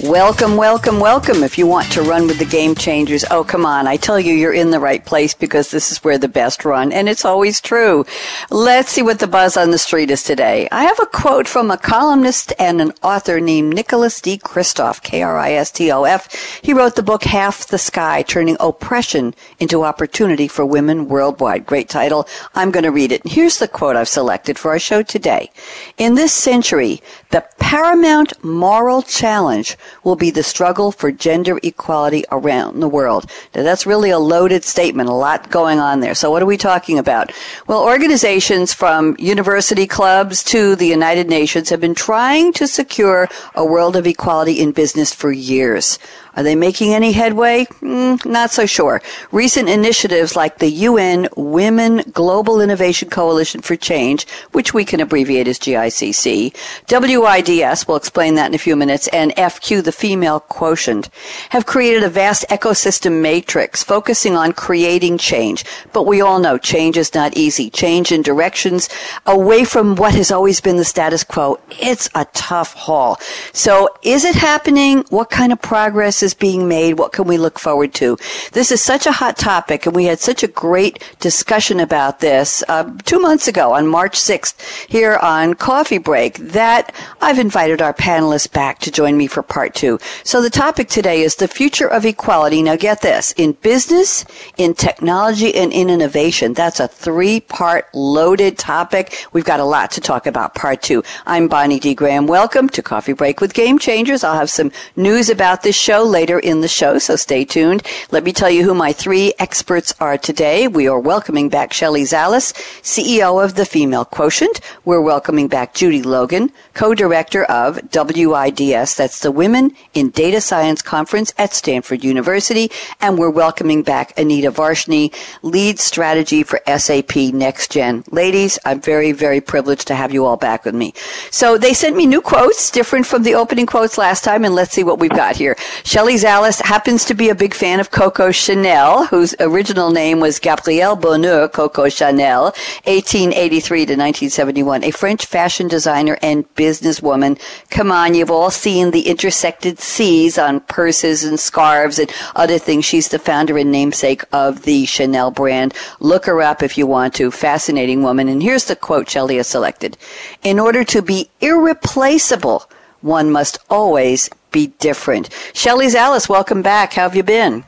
Welcome, welcome, welcome. If you want to run with the game changers, oh, come on. I tell you, you're in the right place because this is where the best run, and it's always true. Let's see what the buzz on the street is today. I have a quote from a columnist and an author named Nicholas D. Kristof, K-R-I-S-T-O-F. He wrote the book Half the Sky, Turning Oppression into Opportunity for Women Worldwide. Great title. I'm going to read it. Here's the quote I've selected for our show today. In this century, the paramount moral challenge will be the struggle for gender equality around the world. Now that's really a loaded statement, a lot going on there. So what are we talking about? Well, organizations from university clubs to the United Nations have been trying to secure a world of equality in business for years. Are they making any headway? Mm, not so sure. Recent initiatives like the UN Women Global Innovation Coalition for Change, which we can abbreviate as GICC, WIDS, we'll explain that in a few minutes, and FQ, the female quotient, have created a vast ecosystem matrix focusing on creating change. But we all know change is not easy. Change in directions away from what has always been the status quo. It's a tough haul. So is it happening? What kind of progress is is being made? What can we look forward to? This is such a hot topic, and we had such a great discussion about this uh, two months ago on March 6th here on Coffee Break that I've invited our panelists back to join me for part two. So the topic today is the future of equality. Now get this, in business, in technology, and in innovation. That's a three part loaded topic. We've got a lot to talk about part two. I'm Bonnie D. Graham. Welcome to Coffee Break with Game Changers. I'll have some news about this show later in the show, so stay tuned. Let me tell you who my three experts are today. We are welcoming back Shelley Zalis, CEO of the Female Quotient. We're welcoming back Judy Logan, co-director of WIDS, that's the Women in Data Science Conference at Stanford University. And we're welcoming back Anita Varshney, lead strategy for SAP Next Gen. Ladies, I'm very, very privileged to have you all back with me. So they sent me new quotes, different from the opening quotes last time, and let's see what we've got here. Shelley Zalis happens to be a big fan of Coco Chanel, whose original name was Gabrielle Bonheur Coco Chanel, 1883 to 1971, a French fashion designer and businesswoman. Come on, you've all seen the intersected C's on purses and scarves and other things. She's the founder and namesake of the Chanel brand. Look her up if you want to. Fascinating woman. And here's the quote Shelley has selected. In order to be irreplaceable, one must always be different. Shelley Zalis, welcome back. How have you been?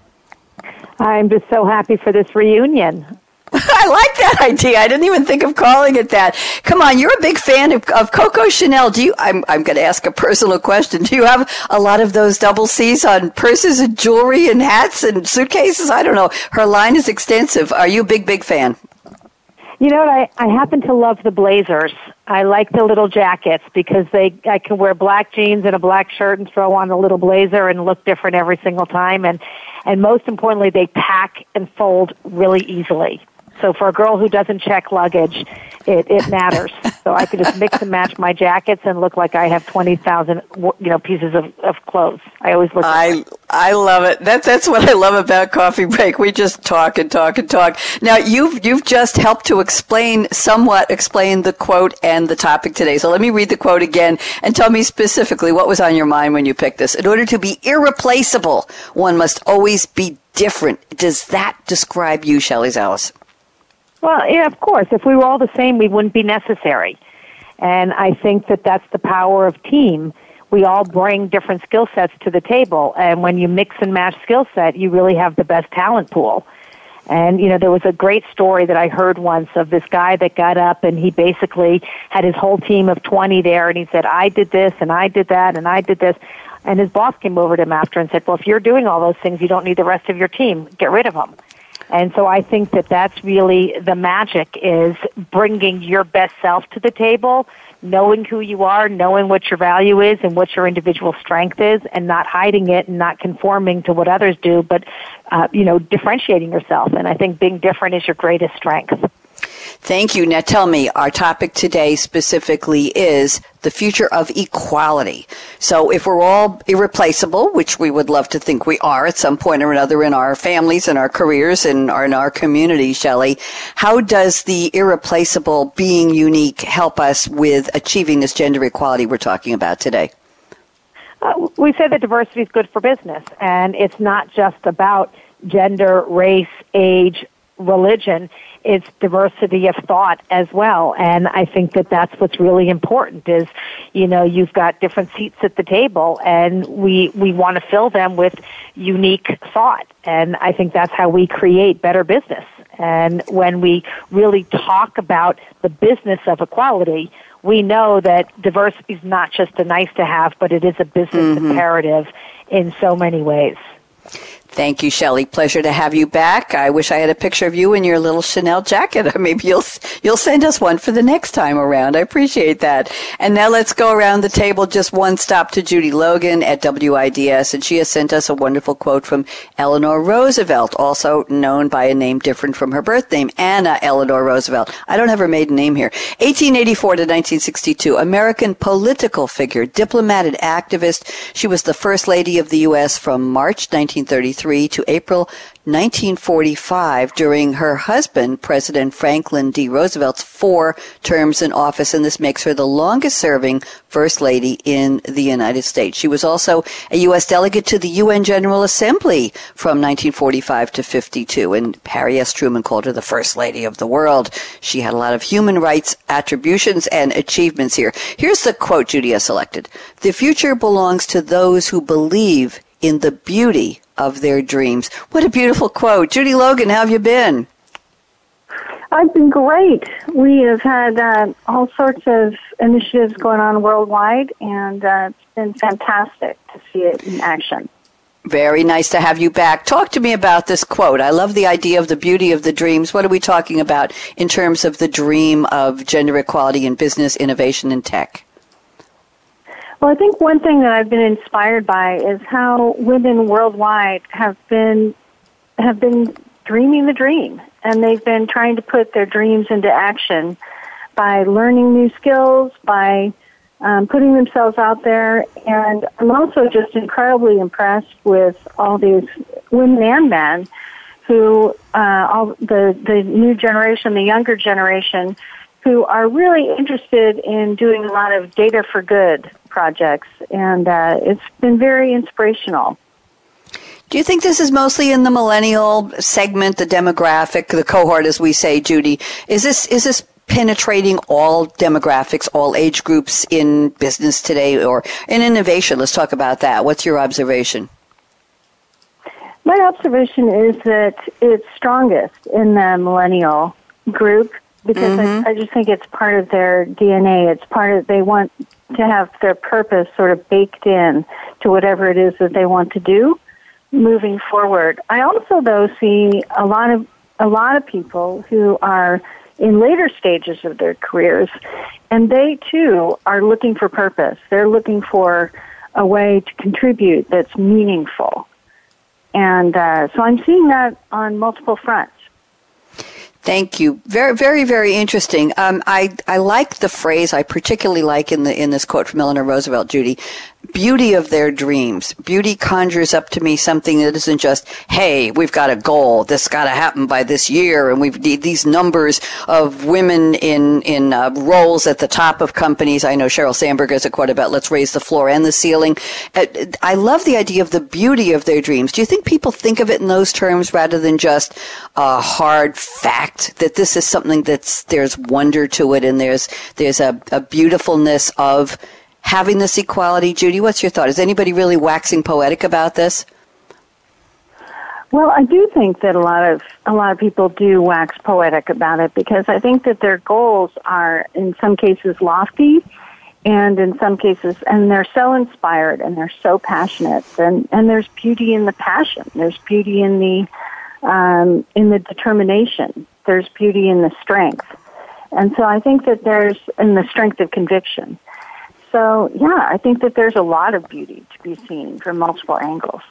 I'm just so happy for this reunion. I like that idea. I didn't even think of calling it that. Come on, you're a big fan of, of Coco Chanel. Do you? I'm I'm going to ask a personal question. Do you have a lot of those double C's on purses and jewelry and hats and suitcases? I don't know. Her line is extensive. Are you a big big fan? You know what? I, I happen to love the blazers. I like the little jackets because they I can wear black jeans and a black shirt and throw on a little blazer and look different every single time and and most importantly they pack and fold really easily. So for a girl who doesn't check luggage, it, it matters. So I can just mix and match my jackets and look like I have 20,000, you know, pieces of, of clothes. I always look. I, I love it. That's, that's what I love about Coffee Break. We just talk and talk and talk. Now you've, you've just helped to explain, somewhat explain the quote and the topic today. So let me read the quote again and tell me specifically what was on your mind when you picked this. In order to be irreplaceable, one must always be different. Does that describe you, Shelley Zalis? Well, yeah, of course. If we were all the same, we wouldn't be necessary. And I think that that's the power of team. We all bring different skill sets to the table, and when you mix and match skill set, you really have the best talent pool. And, you know, there was a great story that I heard once of this guy that got up and he basically had his whole team of 20 there and he said, I did this and I did that and I did this. And his boss came over to him after and said, well, if you're doing all those things, you don't need the rest of your team. Get rid of them. And so I think that that's really the magic is bringing your best self to the table, knowing who you are, knowing what your value is and what your individual strength is, and not hiding it and not conforming to what others do, but, uh, you know, differentiating yourself. And I think being different is your greatest strength. Thank you. Now tell me, our topic today specifically is the future of equality. So if we're all irreplaceable, which we would love to think we are at some point or another in our families and our careers and in our community, Shelley, how does the irreplaceable being unique help us with achieving this gender equality we're talking about today? Uh, we say that diversity is good for business, and it's not just about gender, race, age, religion it's diversity of thought as well. And I think that that's what's really important is, you know, you've got different seats at the table and we, we want to fill them with unique thought. And I think that's how we create better business. And when we really talk about the business of equality, we know that diversity is not just a nice to have, but it is a business mm-hmm. imperative in so many ways. Thank you, Shelley. Pleasure to have you back. I wish I had a picture of you in your little Chanel jacket. Maybe you'll you'll send us one for the next time around. I appreciate that. And now let's go around the table. Just one stop to Judy Logan at WIDS, and she has sent us a wonderful quote from Eleanor Roosevelt, also known by a name different from her birth name, Anna Eleanor Roosevelt. I don't have her maiden name here. 1884 to 1962, American political figure, diplomat and activist. She was the first lady of the U.S. from March 1933 to April 1945 during her husband, President Franklin D. Roosevelt's four terms in office, and this makes her the longest serving First Lady in the United States. She was also a U.S. delegate to the UN General Assembly from 1945 to 52, and Harry S. Truman called her the First Lady of the world. She had a lot of human rights attributions and achievements here. Here's the quote Judy has selected. The future belongs to those who believe in the beauty of their dreams. What a beautiful quote. Judy Logan, how have you been? I've been great. We have had uh, all sorts of initiatives going on worldwide, and uh, it's been fantastic to see it in action. Very nice to have you back. Talk to me about this quote. I love the idea of the beauty of the dreams. What are we talking about in terms of the dream of gender equality in business, innovation, and tech? Well, I think one thing that I've been inspired by is how women worldwide have been have been dreaming the dream, and they've been trying to put their dreams into action by learning new skills, by um, putting themselves out there. And I'm also just incredibly impressed with all these women and men who, uh, all the the new generation, the younger generation, who are really interested in doing a lot of data for good projects, and uh, it's been very inspirational. Do you think this is mostly in the millennial segment, the demographic, the cohort, as we say, Judy? Is this is this penetrating all demographics, all age groups in business today, or in innovation? Let's talk about that. What's your observation? My observation is that it's strongest in the millennial group because mm-hmm. I, I just think it's part of their DNA. It's part of they want to have their purpose sort of baked in to whatever it is that they want to do moving forward. I also though see a lot of a lot of people who are in later stages of their careers and they too are looking for purpose. They're looking for a way to contribute that's meaningful. And uh, so I'm seeing that on multiple fronts. Thank you. Very, very, very interesting. Um, I I like the phrase. I particularly like in the in this quote from Eleanor Roosevelt, Judy beauty of their dreams. Beauty conjures up to me something that isn't just, hey, we've got a goal. This got to happen by this year. And we've these numbers of women in, in uh, roles at the top of companies. I know Sheryl Sandberg has a quote about let's raise the floor and the ceiling. Uh, I love the idea of the beauty of their dreams. Do you think people think of it in those terms rather than just a hard fact that this is something that's, there's wonder to it and there's, there's a, a beautifulness of having this equality? Judy, what's your thought? Is anybody really waxing poetic about this? Well, I do think that a lot of a lot of people do wax poetic about it because I think that their goals are in some cases lofty and in some cases and they're so inspired and they're so passionate and and there's beauty in the passion. There's beauty in the um, in the determination. There's beauty in the strength. And so I think that there's in the strength of conviction. So, yeah, I think that there's a lot of beauty to be seen from multiple angles.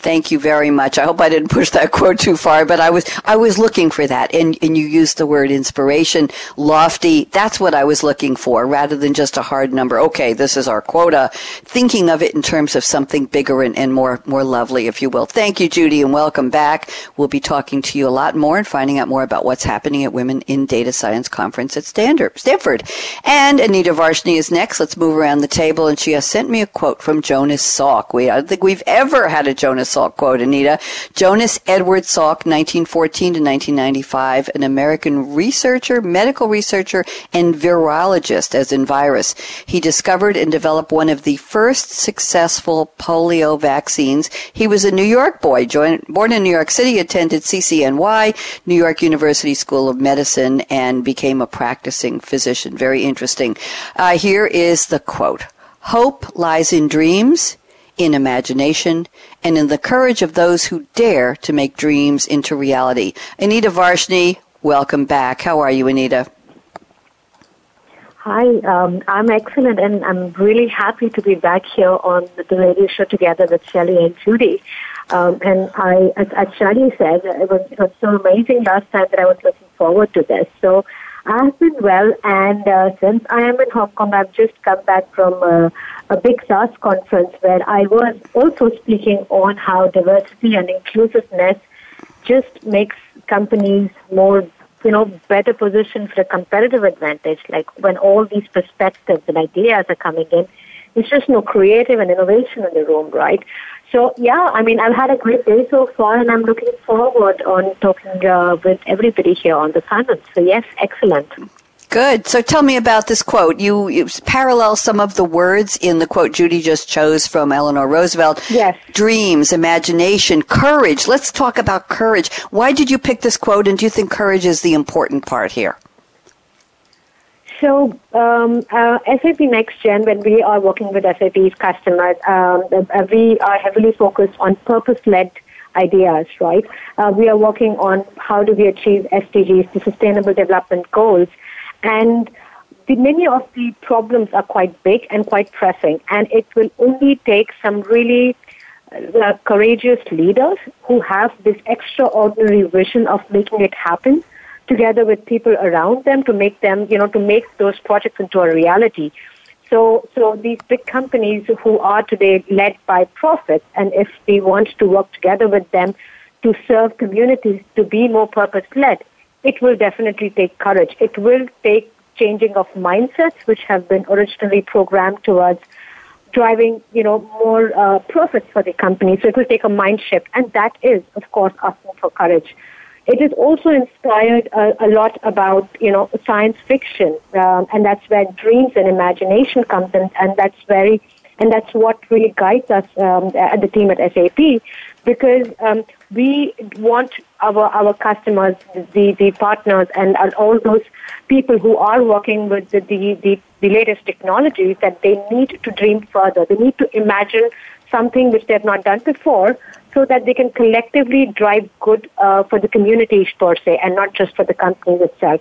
Thank you very much. I hope I didn't push that quote too far, but I was I was looking for that, and and you used the word inspiration, lofty. That's what I was looking for, rather than just a hard number. Okay, this is our quota. Thinking of it in terms of something bigger and, and more more lovely, if you will. Thank you, Judy, and welcome back. We'll be talking to you a lot more and finding out more about what's happening at Women in Data Science Conference at Stanford. And Anita Varshney is next. Let's move around the table, and she has sent me a quote from Jonas Salk. We I don't think we've ever had a Jonas Salk quote, Anita. Jonas Edward Salk, 1914 to 1995, an American researcher, medical researcher, and virologist, as in virus. He discovered and developed one of the first successful polio vaccines. He was a New York boy, joined, born in New York City, attended CCNY, New York University School of Medicine, and became a practicing physician. Very interesting. Uh, here is the quote. Hope lies in dreams in imagination, and in the courage of those who dare to make dreams into reality. Anita Varshney, welcome back. How are you, Anita? Hi, um, I'm excellent, and I'm really happy to be back here on the radio show together with Shelley and Judy. Um, and I, as, as Shelley said, it was, it was so amazing last time that I was looking forward to this. So I've been well, and uh, since I am in Hong Kong, I've just come back from uh, a big SaaS conference where I was also speaking on how diversity and inclusiveness just makes companies more, you know, better positioned for a competitive advantage. Like when all these perspectives and ideas are coming in, it's just no creative and innovation in the room, right? So yeah, I mean, I've had a great day so far, and I'm looking forward on talking uh, with everybody here on the panel. So yes, excellent. Good. So tell me about this quote. You, you, parallel some of the words in the quote Judy just chose from Eleanor Roosevelt. Yes. Dreams, imagination, courage. Let's talk about courage. Why did you pick this quote, and do you think courage is the important part here? So, um, uh, SAP Next Gen, when we are working with SAP's customers, um, uh, we are heavily focused on purpose-led ideas, right? Uh, we are working on how do we achieve SDGs, the Sustainable Development Goals, and the, many of the problems are quite big and quite pressing, and it will only take some really uh, courageous leaders who have this extraordinary vision of making it happen together with people around them to make them, you know, to make those projects into a reality. So, so these big companies who are today led by profits, and if we want to work together with them to serve communities to be more purpose-led, it will definitely take courage. It will take changing of mindsets, which have been originally programmed towards driving, you know, more uh, profits for the company. So it will take a mind shift, and that is, of course, asking for courage. It is also inspired a, lot about, you know, science fiction, um, and that's where dreams and imagination comes in, and that's very, and that's what really guides us um, at the team at SAP, because um, we want our our customers, the the partners, and, all those people who are working with the, the the the latest technologies that they need to dream further. They need to imagine something which they have not done before, so that they can collectively drive good uh, for the communities per se and not just for the companies itself.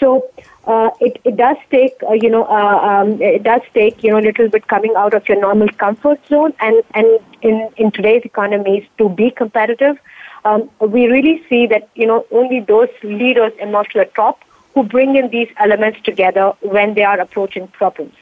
So uh, it, it does take, uh, you know, uh, um, it does take, you know, a little bit coming out of your normal comfort zone and, and in, in today's economies to be competitive. Um, we really see that, you know, only those leaders emerge to the top who bring in these elements together when they are approaching problems.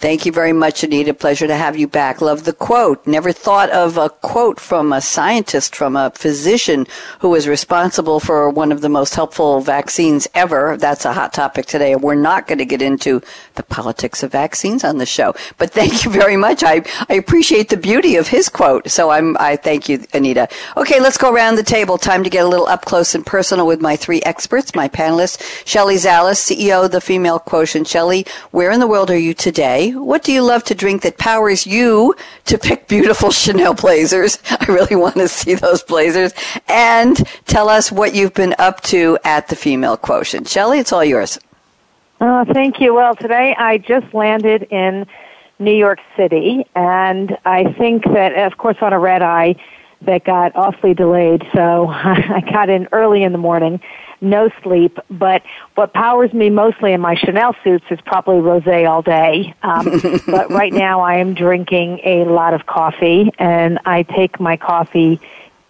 Thank you very much, Anita. Pleasure to have you back. Love the quote. Never thought of a quote from a scientist, from a physician who was responsible for one of the most helpful vaccines ever. That's a hot topic today. We're not going to get into the politics of vaccines on the show, but thank you very much. I, I appreciate the beauty of his quote. So I'm, I thank you, Anita. Okay, let's go around the table. Time to get a little up close and personal with my three experts, my panelists. Shelley Zalis, CEO of the Female Quotient. Shelley, where in the world are you today? What do you love to drink that powers you to pick beautiful Chanel blazers? I really want to see those blazers. And tell us what you've been up to at the Female Quotient. Shelley, it's all yours. Oh, thank you. Well, today I just landed in New York City, and I think that, of course, on a red eye that got awfully delayed, so I got in early in the morning no sleep. But what powers me mostly in my Chanel suits is probably rosé all day. Um, but right now I am drinking a lot of coffee, and I take my coffee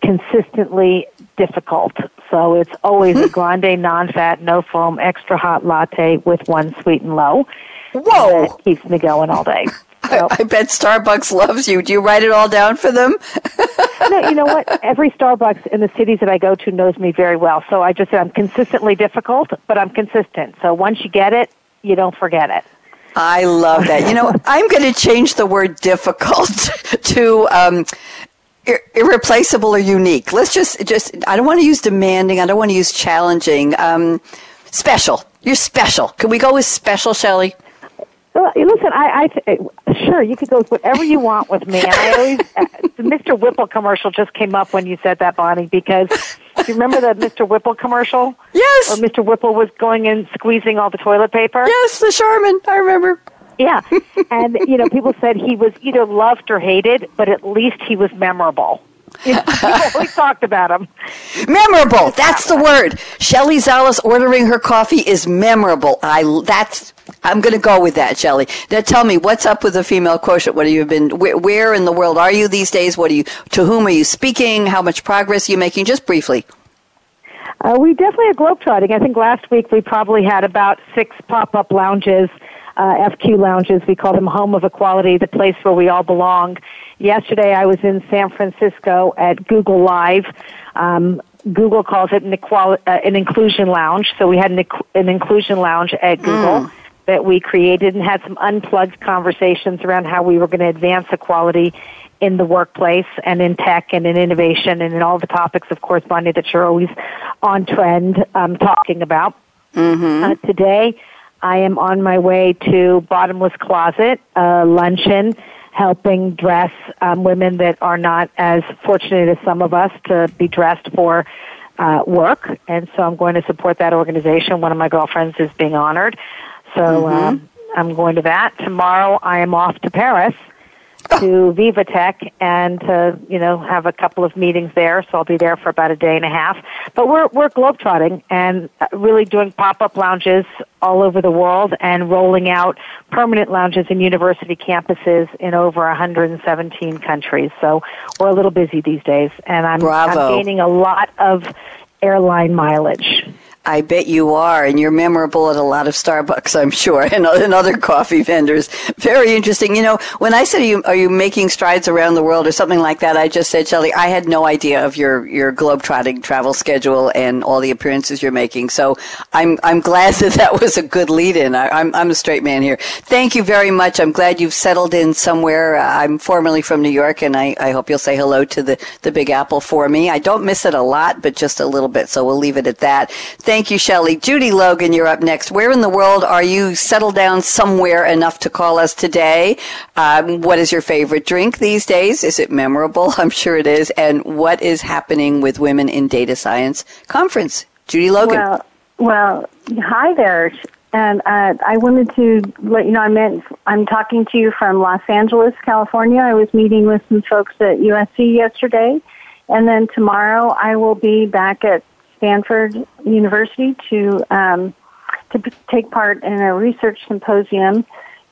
consistently difficult. So it's always a grande, non-fat, no foam, extra hot latte with one sweet and low. Whoa! That keeps me going all day. I, I, bet Starbucks loves you. Do you write it all down for them? no, you know what? Every Starbucks in the cities that I go to knows me very well. So I just I'm consistently difficult, but I'm consistent. So once you get it, you don't forget it. I love that. You know, I'm going to change the word difficult to um, ir- irreplaceable or unique. Let's just just. I don't want to use demanding. I don't want to use challenging. Um, special. You're special. Can we go with special, Shelley? Listen, I, I sure you could go with whatever you want with me. I always, uh, the Mr. Whipple commercial just came up when you said that, Bonnie, because do you remember the Mr. Whipple commercial? Yes. Where Mr. Whipple was going and squeezing all the toilet paper. Yes, the Charmin. I remember. Yeah, and you know, people said he was either loved or hated, but at least he was memorable. Always talked about him. Memorable. That's the word. Shelley Zalis ordering her coffee is memorable. I that's I'm going to go with that, Shelley. Now tell me, what's up with the female quotient? What have you been, where, where, in the world are you these days? What are you, to whom are you speaking? How much progress are you making? Just briefly. Uh, we definitely are globetrotting. I think last week we probably had about six pop-up lounges, uh, FQ lounges. We call them Home of Equality, the place where we all belong. Yesterday I was in San Francisco at Google Live. Um, Google calls it an, equality, uh, an inclusion lounge. So we had an, an inclusion lounge at Google. Mm that we created and had some unplugged conversations around how we were going to advance equality in the workplace and in tech and in innovation and in all the topics, of course, Bonnie, that you're always on trend um, talking about. Mm-hmm. Uh, today, I am on my way to Bottomless Closet, a luncheon helping dress um, women that are not as fortunate as some of us to be dressed for uh, work. And so I'm going to support that organization. One of my girlfriends is being honored. So mm-hmm. um, I'm going to that. Tomorrow I am off to Paris to VivaTech and to, you know, have a couple of meetings there. So I'll be there for about a day and a half. But we're, we're globetrotting and really doing pop-up lounges all over the world and rolling out permanent lounges in university campuses in over 117 countries. So we're a little busy these days and I'm, I'm gaining a lot of airline mileage. I bet you are, and you're memorable at a lot of Starbucks, I'm sure, and, and other coffee vendors. Very interesting. You know, when I said, are you, are you making strides around the world or something like that, I just said, Shelley, I had no idea of your, your globetrotting travel schedule and all the appearances you're making. So I'm, I'm glad that that was a good lead in. I'm, I'm a straight man here. Thank you very much. I'm glad you've settled in somewhere. Uh, I'm formerly from New York, and I, I hope you'll say hello to the, the Big Apple for me. I don't miss it a lot, but just a little bit, so we'll leave it at that. Thank Thank you, Shelley. Judy Logan, you're up next. Where in the world are you settled down somewhere enough to call us today? Um, what is your favorite drink these days? Is it memorable? I'm sure it is. And what is happening with Women in Data Science Conference? Judy Logan. Well, well hi there. And uh, I wanted to let you know I meant I'm talking to you from Los Angeles, California. I was meeting with some folks at USC yesterday, and then tomorrow I will be back at Stanford University to um, to p- take part in a research symposium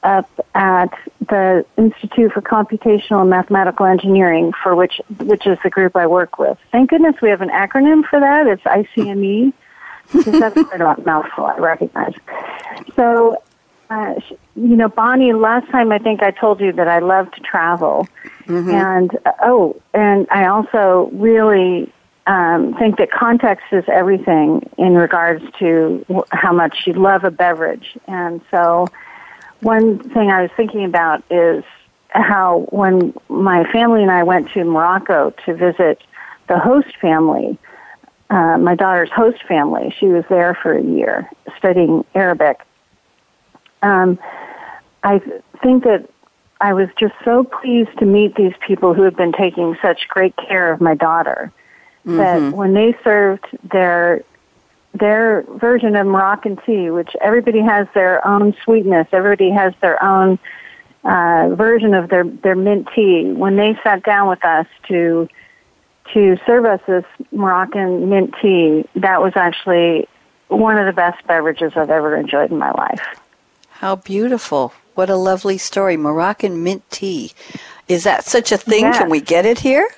up at the Institute for Computational and Mathematical Engineering, for which which is the group I work with. Thank goodness we have an acronym for that. It's ICME. that's quite a mouthful, I recognize. So, uh, you know, Bonnie, last time I think I told you that I love to travel. Mm-hmm. And, uh, oh, and I also really um, think that context is everything in regards to how much you love a beverage. And so, one thing I was thinking about is how when my family and I went to Morocco to visit the host family, uh, my daughter's host family, she was there for a year studying Arabic. Um, I think that I was just so pleased to meet these people who have been taking such great care of my daughter mm-hmm. that when they served their their version of Moroccan tea, which everybody has their own sweetness, everybody has their own uh, version of their their mint tea. When they sat down with us to to serve us this Moroccan mint tea, that was actually one of the best beverages I've ever enjoyed in my life. How beautiful. What a lovely story. Moroccan mint tea. Is that such a thing? Yes. Can we get it here?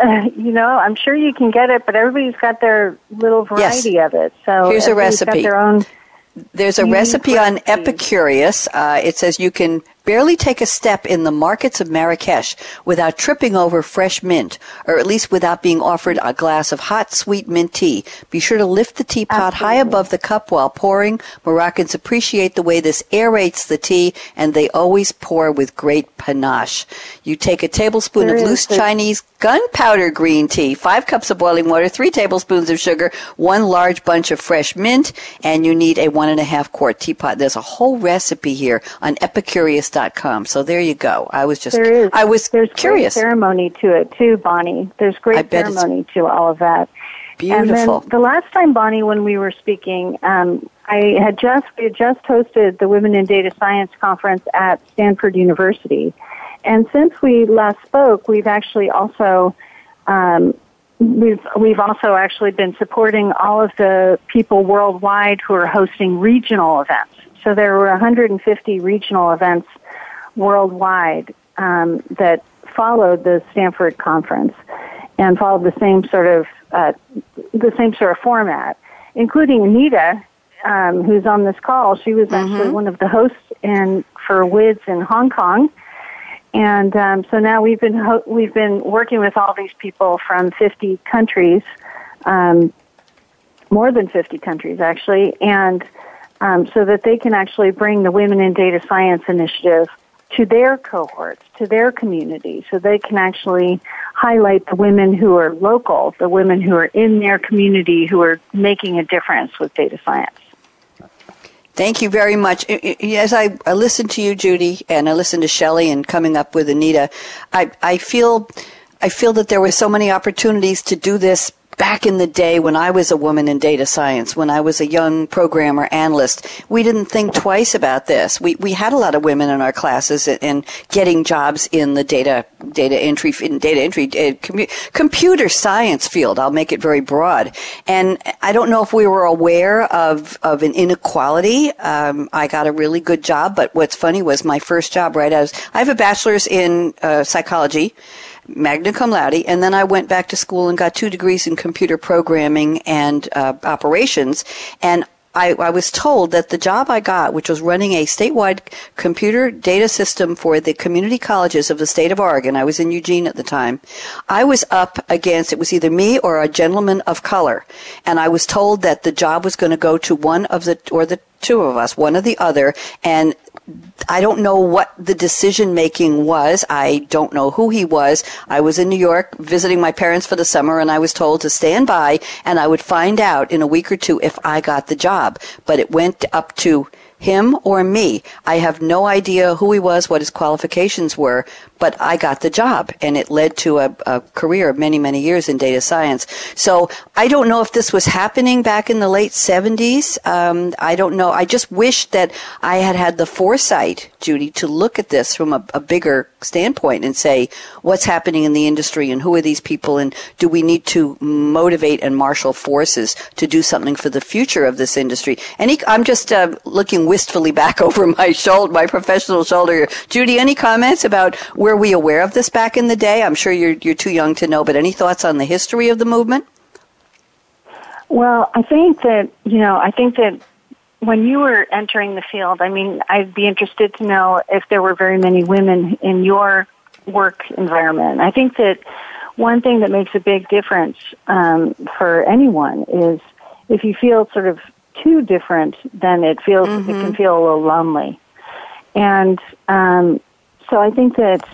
Uh, you know, I'm sure you can get it, but everybody's got their little variety of it. So Here's a recipe. Their own There's a recipe on. Epicurious. Uh, it says you can barely take a step in the markets of Marrakesh without tripping over fresh mint, or at least without being offered a glass of hot, sweet mint tea. Be sure to lift the teapot high above the cup while pouring. Moroccans appreciate the way this aerates the tea, and they always pour with great panache. You take a tablespoon There of loose Chinese gunpowder green tea, five cups of boiling water, three tablespoons of sugar, one large bunch of fresh mint, and you need a one and a half quart teapot. There's a whole recipe here on epicurious.com. So there you go. I was just, There is. I was There's curious. great ceremony to it too, Bonnie. There's great ceremony to all of that. Beautiful. And then the last time, Bonnie, when we were speaking, um, I had just we had just hosted the Women in Data Science conference at Stanford University, and since we last spoke, we've actually also um, we've we've also actually been supporting all of the people worldwide who are hosting regional events. So there were 150 regional events worldwide um, that followed the Stanford conference and followed the same sort of uh, the same sort of format, including Anita, um, who's on this call. She was actually one of the hosts in for WIDS in Hong Kong. And um, so now we've been ho- we've been working with all these people from 50 countries, um, more than 50 countries actually, and um, so that they can actually bring the Women in Data Science initiative to their cohorts, to their community, so they can actually highlight the women who are local, the women who are in their community who are making a difference with data science. Thank you very much. As I, I listen to you, Judy, and I listen to Shelley and coming up with Anita, I, I feel, I feel that there were so many opportunities to do this back in the day when I was a woman in data science, when I was a young programmer analyst. We didn't think twice about this. We, we had a lot of women in our classes and, and getting jobs in the data, data entry, in data entry, uh, computer science field. I'll make it very broad. And I don't know if we were aware of, of an inequality. Um, I got a really good job, but what's funny was my first job right as I have a bachelor's in uh, psychology magna cum laude, and then I went back to school and got two degrees in computer programming and uh, operations. And I, I was told that the job I got, which was running a statewide computer data system for the community colleges of the state of Oregon, I was in Eugene at the time, I was up against, it was either me or a gentleman of color. And I was told that the job was going to go to one of the, or the two of us, one or the other, and I don't know what the decision making was. I don't know who he was. I was in New York visiting my parents for the summer and I was told to stand by and I would find out in a week or two if I got the job. But it went up to him or me. I have no idea who he was, what his qualifications were, but I got the job and it led to a, a career of many, many years in data science. So I don't know if this was happening back in the late 70s. Um, I don't know. I just wish that I had had the foresight, Judy, to look at this from a, a bigger standpoint and say, what's happening in the industry and who are these people and do we need to motivate and marshal forces to do something for the future of this industry? Any, I'm just uh, looking wistfully back over my shoulder, my professional shoulder. Judy, any comments about were we aware of this back in the day? I'm sure you're you're too young to know, but any thoughts on the history of the movement? Well, I think that, you know, I think that when you were entering the field, I mean, I'd be interested to know if there were very many women in your work environment. I think that one thing that makes a big difference um, for anyone is if you feel sort of too different, then it feels it can feel a little lonely. And um, so I think that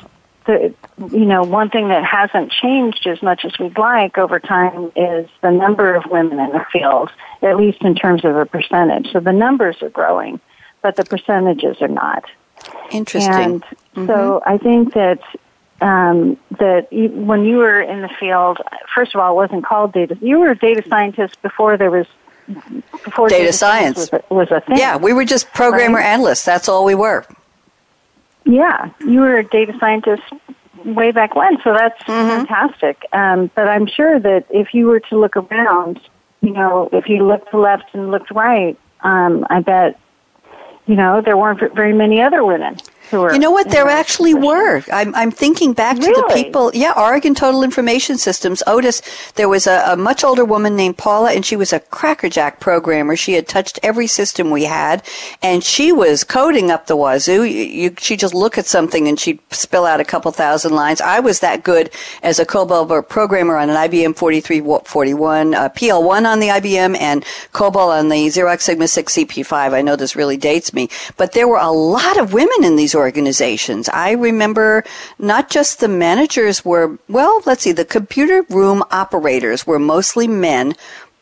the you know one thing that hasn't changed as much as we'd like over time is the number of women in the field, at least in terms of a percentage. So the numbers are growing, but the percentages are not. Interesting. And so I think that um, that you, when you were in the field, first of all, it wasn't called data. You were a data scientist before there was before Data science. was a, was a thing. yeah, we were just programmer Right. analysts. That's all we were. Yeah, you were a data scientist way back when, so that's Mm-hmm. fantastic. Um, but I'm sure that if you were to look around, you know, if you looked left and looked right, um, I bet, you know, there weren't very many other women who. You know what? There actually were. I'm, I'm thinking back to the people. Yeah, Oregon Total Information Systems. Otis, there was a, a much older woman named Paula, and she was a crackerjack programmer. She had touched every system we had, and she was coding up the wazoo. You, you, she'd just look at something and she'd spill out a couple thousand lines. I was that good as a COBOL programmer on an IBM 4341, uh, PL1 on the IBM, and COBOL on the Xerox Sigma 6 CP5. I know this really dates me, but there were a lot of women in these organizations. I remember not just the managers were, well, let's see, the computer room operators were mostly men,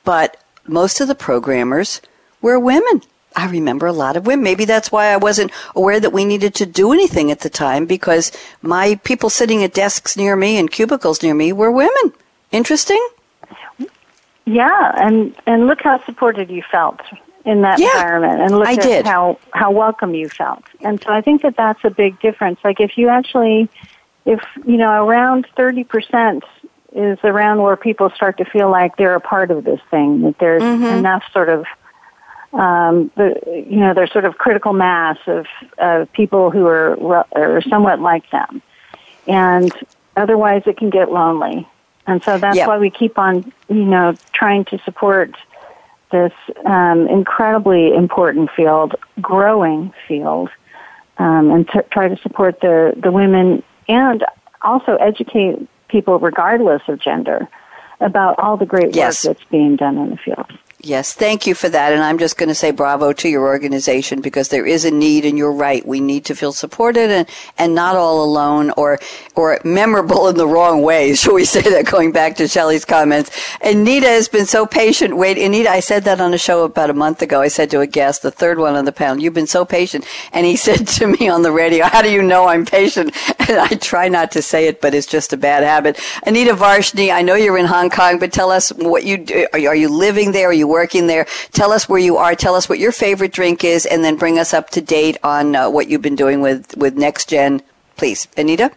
but most of the programmers were women. I remember a lot of women. Maybe that's why I wasn't aware that we needed to do anything at the time because my people sitting at desks near me and cubicles near me were women. Interesting? Yeah, and and look how supported you felt in that Yeah, environment, and look I at did. how how welcome you felt. And so I think that that's a big difference. Like if you actually, if you know, around thirty percent is around where people start to feel like they're a part of this thing, that there's Mm-hmm. enough sort of um, the, you know, there's sort of critical mass of, of people who are, are somewhat like them. And otherwise it can get lonely. And so that's Yeah. why we keep on, you know, trying to support this um, incredibly important field, growing field, um, and t- try to support the, the women and also educate people regardless of gender about all the great Yes. work that's being done in the field. Yes, thank you for that. And I'm just going to say bravo to your organization because there is a need and you're right. We need to feel supported and, and not all alone or, or memorable in the wrong way. Shall we say that going back to Shelley's comments? Anita has been so patient. Wait, Anita, I said that on a show about a month ago. I said to a guest, the third one on the panel, you've been so patient. And he said to me on the radio, how do you know I'm patient? And I try not to say it, but it's just a bad habit. Anita Varshney, I know you're in Hong Kong, but tell us what you do. Are you, are you living there? Are you working there? Tell us where you are. Tell us what your favorite drink is, and then bring us up to date on uh, what you've been doing with, with Next Gen. Please, Anita?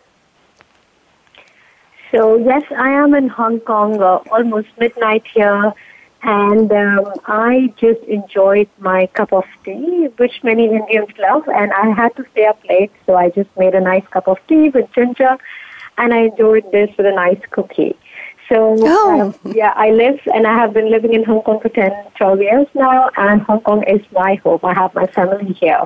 So yes, I am in Hong Kong, uh, almost midnight here, and um, I just enjoyed my cup of tea, which many Indians love, and I had to stay up late, so I just made a nice cup of tea with ginger, and I enjoyed this with a nice cookie. So Oh. um, yeah, I live and I have been living in Hong Kong for 10, 12 years now, and Hong Kong is my home. I have my family here.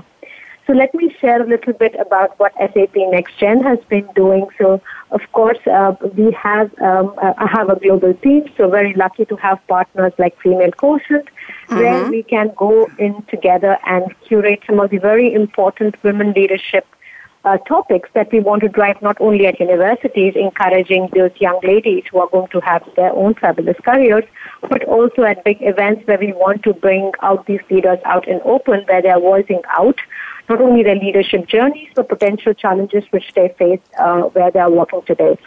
So let me share a little bit about what SAP NextGen has been doing. So of course, uh, we have um, uh, I have a global team. So very lucky to have partners like Female Quotient, where we can go in together and curate some of the very important women leadership uh, topics that we want to drive not only at universities, encouraging those young ladies who are going to have their own fabulous careers, but also at big events where we want to bring out these leaders out in open, where they are voicing out not only their leadership journeys, but potential challenges which they face uh, where they are working today.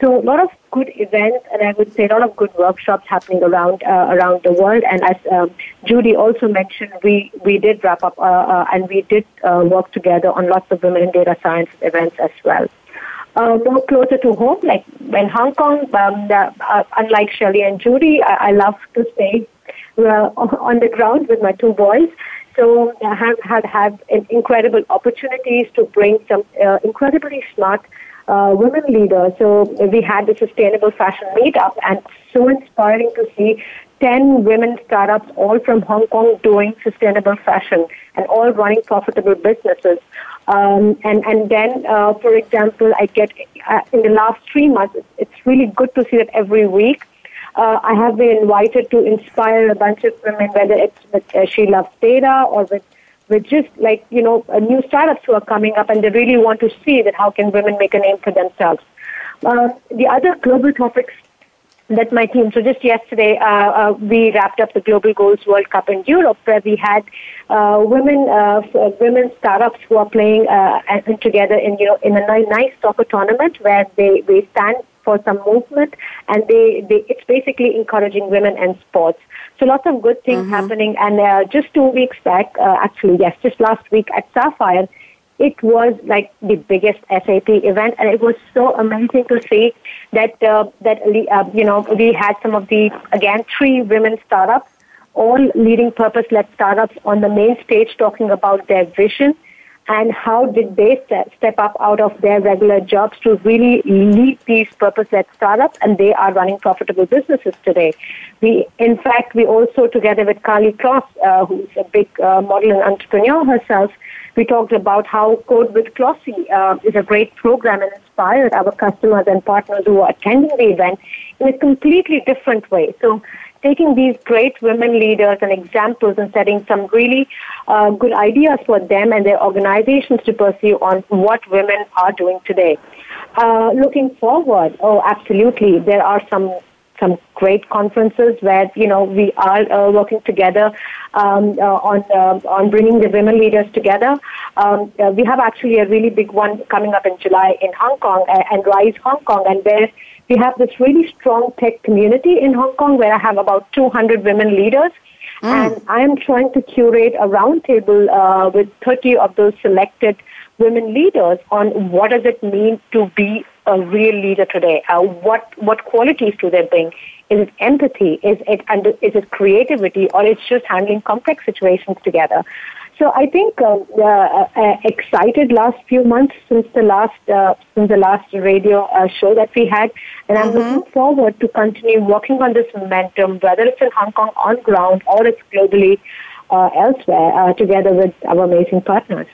So a lot of good events, and I would say a lot of good workshops happening around uh, around the world. And as um, Judy also mentioned, we we did wrap up uh, uh, and we did uh, work together on lots of women in data science events as well. Uh, more closer to home, like in Hong Kong, um, uh, unlike Shelley and Judy, I, I love to stay on the ground with my two boys. So I have had, had incredible opportunities to bring some incredibly smart uh, women leaders. So we had the sustainable fashion meetup, and so inspiring to see 10 women startups, all from Hong Kong, doing sustainable fashion and all running profitable businesses. Um, and and then, uh, for example, I get uh, in the last three months, it's, it's really good to see that every week. Uh, I have been invited to inspire a bunch of women, whether it's with uh, She Loves Data or with with just like you know uh, new startups who are coming up, and they really want to see that how can women make a name for themselves. Uh, the other global topics that my team. So just yesterday, uh, uh, we wrapped up the Global Goals World Cup in Europe, where we had uh, women, uh, women startups who are playing uh, together in you know in a nice soccer tournament where they they stand for some movement and they, they it's basically encouraging women and sports. So lots of good things happening. And uh, just two weeks back, uh, actually yes, just last week at Sapphire it was like the biggest SAP event, and it was so amazing to see that uh, that uh, you know we had some of the again three women startups, all leading purpose-led startups on the main stage talking about their vision and how did they step up out of their regular jobs to really lead these purpose-led startups and they are running profitable businesses today. We, in fact, we also together with Karlie Kloss, uh, who's a big uh, model and entrepreneur herself, we talked about how Kode with Klossy uh, is a great program and inspired our customers and partners who are attending the event in a completely different way. So taking these great women leaders and examples and setting some really uh, good ideas for them and their organizations to pursue on what women are doing today. Uh, looking forward, oh, absolutely, there are some some great conferences where you know we are uh, working together um, uh, on uh, on bringing the women leaders together. Um, uh, we have actually a really big one coming up in July in Hong Kong uh, and Rise Hong Kong, and where we have this really strong tech community in Hong Kong where I have about 200 women leaders. Mm. And I am trying to curate a roundtable uh, with 30 of those selected women leaders on what does it mean to be a real leader today. Uh, what what qualities do they bring? Is it empathy? Is it under, is it creativity, or it's just handling complex situations together? So I think uh, uh, uh, excited last few months since the last uh, since the last radio uh, show that we had, and I'm mm-hmm. looking forward to continue working on this momentum, whether it's in Hong Kong on ground or it's globally uh, elsewhere, together with our amazing partners.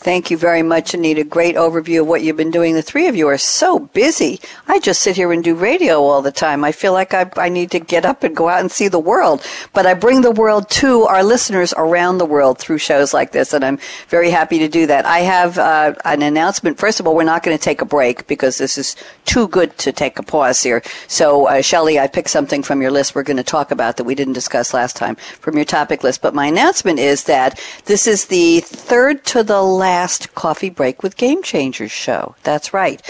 Thank you very much, Anita. Great overview of what you've been doing. The three of you are so busy. I just sit here and do radio all the time. I feel like I, I need to get up and go out and see the world. But I bring the world to our listeners around the world through shows like this, and I'm very happy to do that. I have uh, an announcement. First of all, we're not going to take a break because this is too good to take a pause here. So, uh, Shelley, I picked something from your list we're going to talk about that we didn't discuss last time from your topic list. But my announcement is that this is the third to the last Coffee Break with Game Changers show. That's right.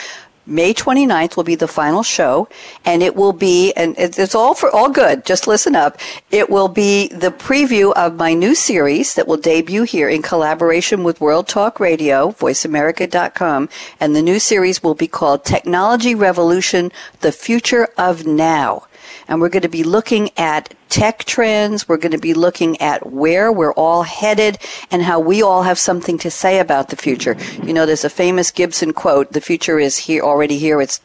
May 29th will be the final show and it will be and it's all for all good just listen up it will be the preview of my new series that will debut here in collaboration with World Talk Radio voiceamerica.com and the new series will be called Technology Revolution the Future of Now and we're going to be looking at tech trends. We're going to be looking at where we're all headed and how we all have something to say about the future. You know, there's a famous Gibson quote, the future is here, already here. It's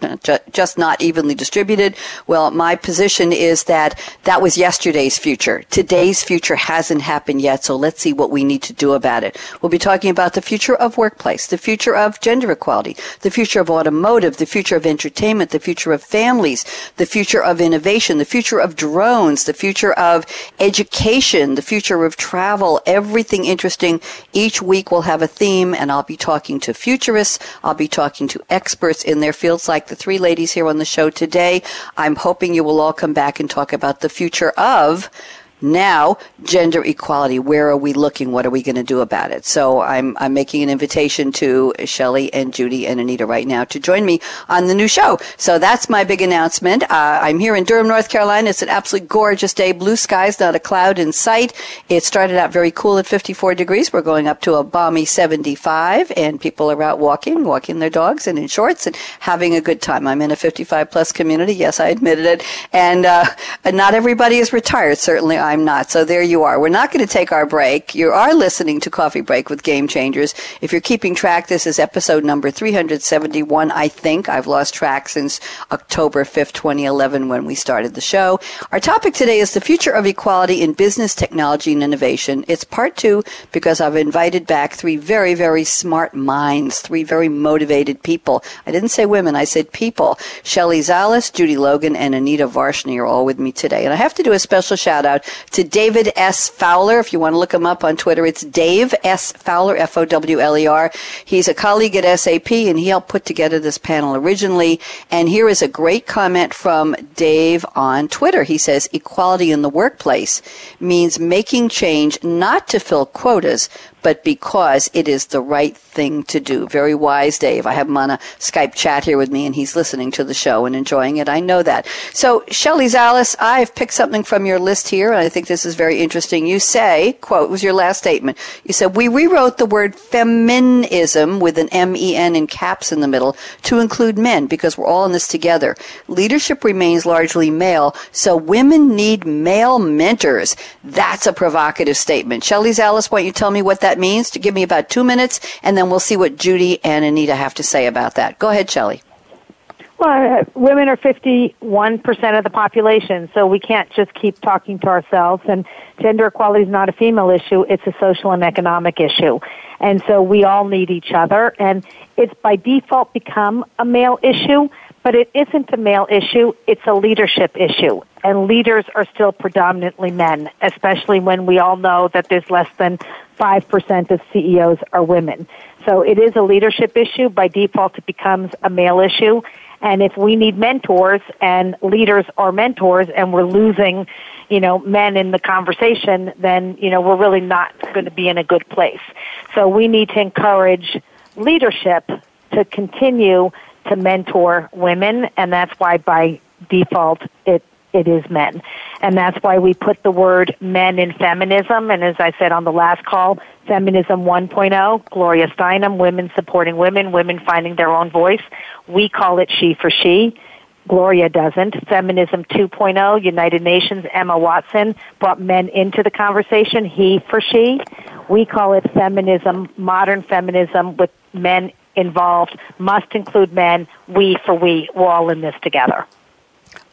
just not evenly distributed. Well, my position is that that was yesterday's future. Today's future hasn't happened yet, so let's see what we need to do about it. We'll be talking about the future of workplace, the future of gender equality, the future of automotive, the future of entertainment, the future of families, the future of innovation, the future of drones, the future future of education, the future of travel, everything interesting. Each week we'll have a theme and I'll be talking to futurists. I'll be talking to experts in their fields like the three ladies here on the show today. I'm hoping you will all come back and talk about the future of now, gender equality. Where are we looking? What are we going to do about it? So I'm, I'm making an invitation to Shelley and Judy and Anita right now to join me on the new show. So that's my big announcement. Uh, I'm here in Durham, North Carolina. It's an absolutely gorgeous day. Blue skies, not a cloud in sight. It started out very cool at 54 degrees. We're going up to a balmy 75 and people are out walking, walking their dogs and in shorts and having a good time. I'm in a 55 plus community. Yes, I admitted it. And, uh, not everybody is retired. Certainly I'm not. So there you are. We're not going to take our break. You are listening to Coffee Break with Game Changers. If you're keeping track, this is episode number 371, I think. I've lost track since October 5th, 2011 when we started the show. Our topic today is the future of equality in business, technology, and innovation. It's part two because I've invited back three very, very smart minds, three very motivated people. I didn't say women, I said people. Shelley Zalis, Judy Logan, and Anita Varshney are all with me today. And I have to do a special shout out to David S. Fowler. If you want to look him up on Twitter, it's Dave S. Fowler, F-O-W-L-E-R. He's a colleague at SAP and he helped put together this panel originally. And here is a great comment from Dave on Twitter. He says, equality in the workplace means making change not to fill quotas, but because it is the right thing to do. Very wise, Dave. I have him on a Skype chat here with me, and he's listening to the show and enjoying it. I know that. So, Shelley Zalis, I've picked something from your list here, and I think this is very interesting. You say, quote, was your last statement. You said, we rewrote the word feminism with an M-E-N in caps in the middle to include men because we're all in this together. Leadership remains largely male, so women need male mentors. That's a provocative statement. Shelley Zalis, why don't you tell me what that means? To give me about two minutes, and then we'll see what Judy and Anita have to say about that. Go ahead, Shelley. Well, uh, women are 51% of the population, so we can't just keep talking to ourselves. And gender equality is not a female issue, it's a social and economic issue. And so we all need each other, and it's by default become a male issue, but it isn't a male issue, it's a leadership issue. And leaders are still predominantly men, especially when we all know that there's less than 5% of CEOs are women. So it is a leadership issue. By default, it becomes a male issue. And if we need mentors and leaders are mentors and we're losing, you know, men in the conversation, then, you know, we're really not going to be in a good place. So we need to encourage leadership to continue to mentor women and that's why by default it it is men. And that's why we put the word men in feminism. And as I said on the last call, Feminism 1.0, Gloria Steinem, Women Supporting Women, Women Finding Their Own Voice. We call it She for She. Gloria doesn't. Feminism 2.0, United Nations, Emma Watson brought men into the conversation, he for she. We call it feminism, modern feminism with men involved, must include men, we for we, we're all in this together.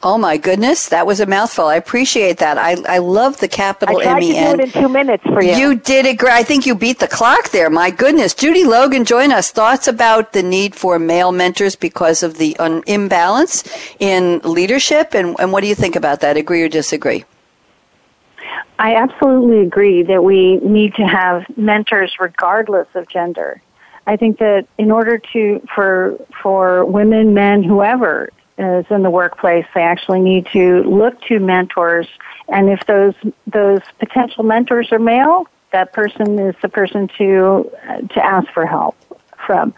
Oh my goodness, that was a mouthful. I appreciate that. I, I love the capital I tried M-E-N. to do it in two minutes for you. You did it great. I think you beat the clock there. My goodness. Judy Logan, join us. Thoughts about the need for male mentors because of the un- imbalance in leadership? And, and what do you think about that? Agree or disagree? I absolutely agree that we need to have mentors regardless of gender. I think that in order to for for women, men, whoever is in the workplace, they actually need to look to mentors. And if those those potential mentors are male, that person is the person to to ask for help from.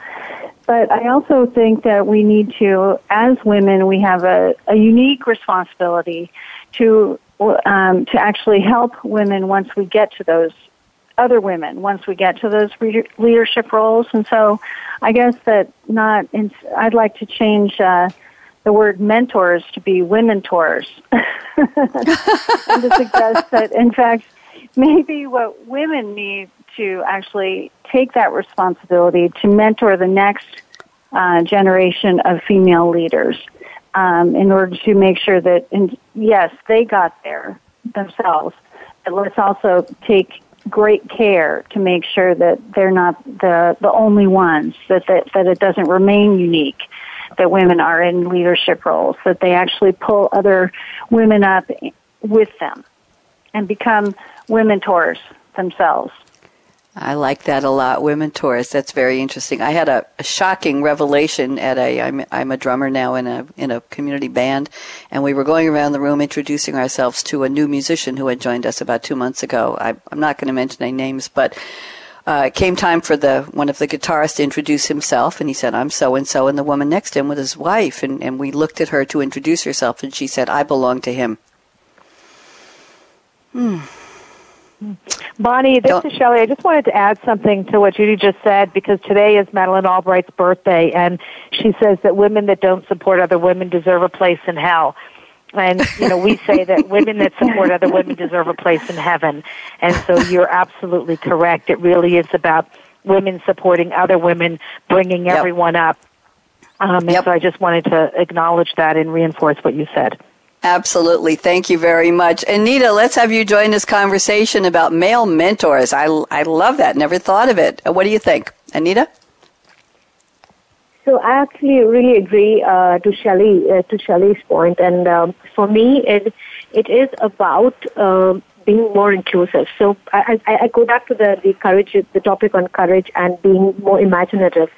But I also think that we need to, as women, we have a, a unique responsibility to um, to actually help women once we get to those other women once we get to those leadership roles. And so, I guess that not. In, I'd like to change. Uh, the word mentors to be women tours. and to suggest that, in fact, maybe what women need to actually take that responsibility to mentor the next uh, generation of female leaders um, in order to make sure that, in, yes, they got there themselves, but let's also take great care to make sure that they're not the, the only ones, that, that, that it doesn't remain unique that women are in leadership roles, that they actually pull other women up with them and become women tours themselves. I like that a lot. Women tours. That's very interesting. I had a, a, shocking revelation at a. I'm, I'm a drummer now in a in a community band, and we were going around the room introducing ourselves to a new musician who had joined us about two months ago. I, I'm not going to mention any names, but uh, it came time for the one of the guitarists to introduce himself, and he said, "I'm so and so," and the woman next to him was his wife, and, and we looked at her to introduce herself, and she said, "I belong to him." Hmm. Bonnie, this Don't, is Shelley. I just wanted to add something to what Judy just said because today is Madeleine Albright's birthday, and she says that women that don't support other women deserve a place in hell. And, you know, we say that women that support other women deserve a place in heaven. And so you're absolutely correct. It really is about women supporting other women, bringing yep. everyone up. Um, and yep. so I just wanted to acknowledge that and reinforce what you said. Absolutely. Thank you very much. Anita, let's have you join this conversation about male mentors. I, I love that. Never thought of it. What do you think? Anita? So I actually really agree uh, to Shelley uh, to Shelley's point, and um, for me, it it is about uh, being more inclusive. So I, I, I go back to the the courage, the topic on courage and being more imaginative.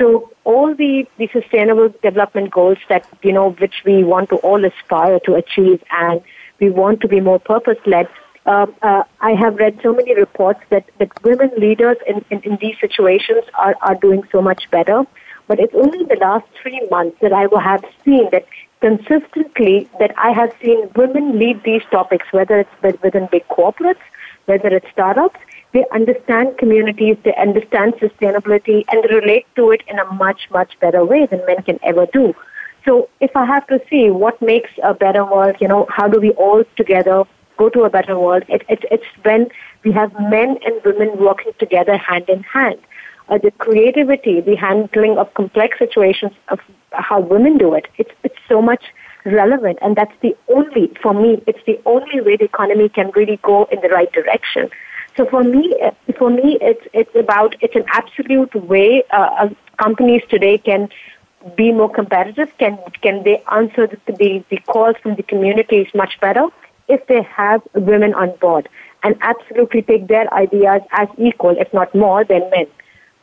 So all the the sustainable development goals that you know which we want to all aspire to achieve, and we want to be more purpose led. um, uh, I have read so many reports that, that women leaders in, in, in these situations are, are doing so much better. But it's only in the last three months that I have seen that consistently that I have seen women lead these topics, whether it's within big corporates, whether it's startups. They understand communities, they understand sustainability, and relate to it in a much, much better way than men can ever do. So if I have to see what makes a better world, you know, how do we all together go to a better world? It, it, it's when we have men and women working together hand in hand. Uh, the creativity, the handling of complex situations of how women do it, it's, it's so much relevant. And that's the only, for me, it's the only way the economy can really go in the right direction. So for me, uh, for me, it's it's about it's an absolute way uh, companies today can be more competitive? Can can they answer the, the, the calls from the communities much better if they have women on board and absolutely take their ideas as equal, if not more, than men?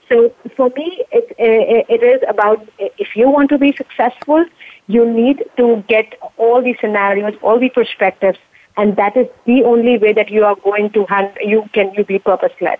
So for me, it, it is about if you want to be successful, you need to get all the scenarios, all the perspectives, and that is the only way that you are going to hand, you can you be purpose led.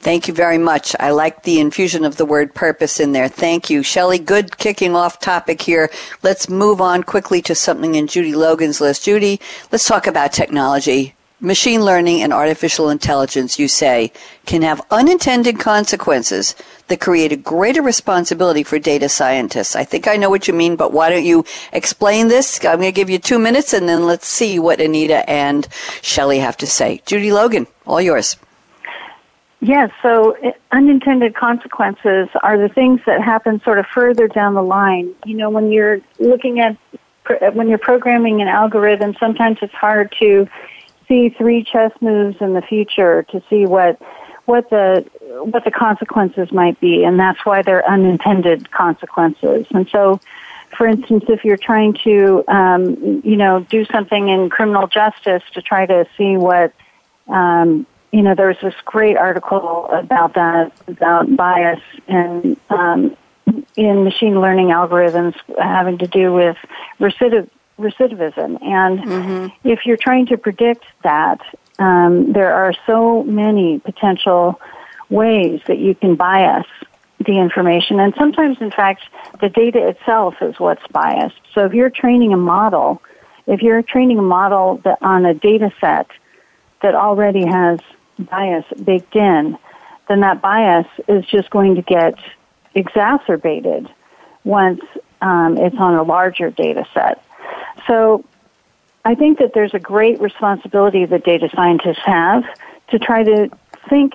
Thank you very much. I like the infusion of the word purpose in there. Thank you. Shelley, good kicking off topic here. Let's move on quickly to something in Judy Logan's list. Judy, let's talk about technology. Machine learning and artificial intelligence, you say, can have unintended consequences that create a greater responsibility for data scientists. I think I know what you mean, but why don't you explain this? I'm going to give you two minutes and then let's see what Anita and Shelley have to say. Judy Logan, all yours. Yes, so uh, unintended consequences are the things that happen sort of further down the line. You know, when you're looking at, when you're programming an algorithm, sometimes it's hard to see three chess moves in the future to see what, what the, what the consequences might be, and that's why they're unintended consequences. And so, for instance, if you're trying to, um, you know, do something in criminal justice to try to see what, um, you know, there was this great article about that, about bias and um, in machine learning algorithms having to do with recidiv- recidivism. And mm-hmm. if you're trying to predict that, um, there are so many potential ways that you can bias the information. And sometimes, in fact, the data itself is what's biased. So if you're training a model, if you're training a model that on a data set that already has bias baked in, then that bias is just going to get exacerbated once um, it's on a larger data set. So I think that there's a great responsibility that data scientists have to try to think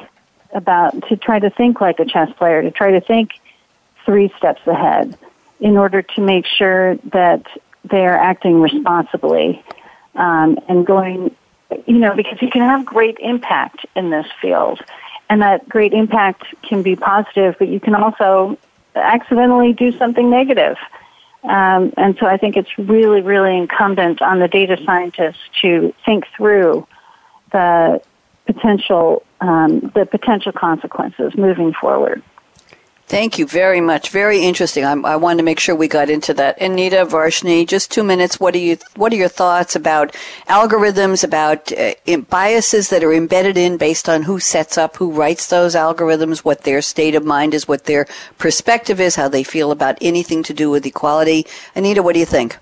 about, to try to think like a chess player, to try to think three steps ahead in order to make sure that they are acting responsibly um, and going you know, because you can have great impact in this field. And that great impact can be positive, but you can also accidentally do something negative. Um, and so I think it's really, really incumbent on the data scientists to think through the potential, um, the potential consequences moving forward. Thank you very much. Very interesting. I, I, wanted to make sure we got into that. Anita Varshney, just two minutes. What are you? What are your thoughts about algorithms? About uh, biases that are embedded in based on who sets up, who writes those algorithms, what their state of mind is, what their perspective is, how they feel about anything to do with equality. Anita, what do you think?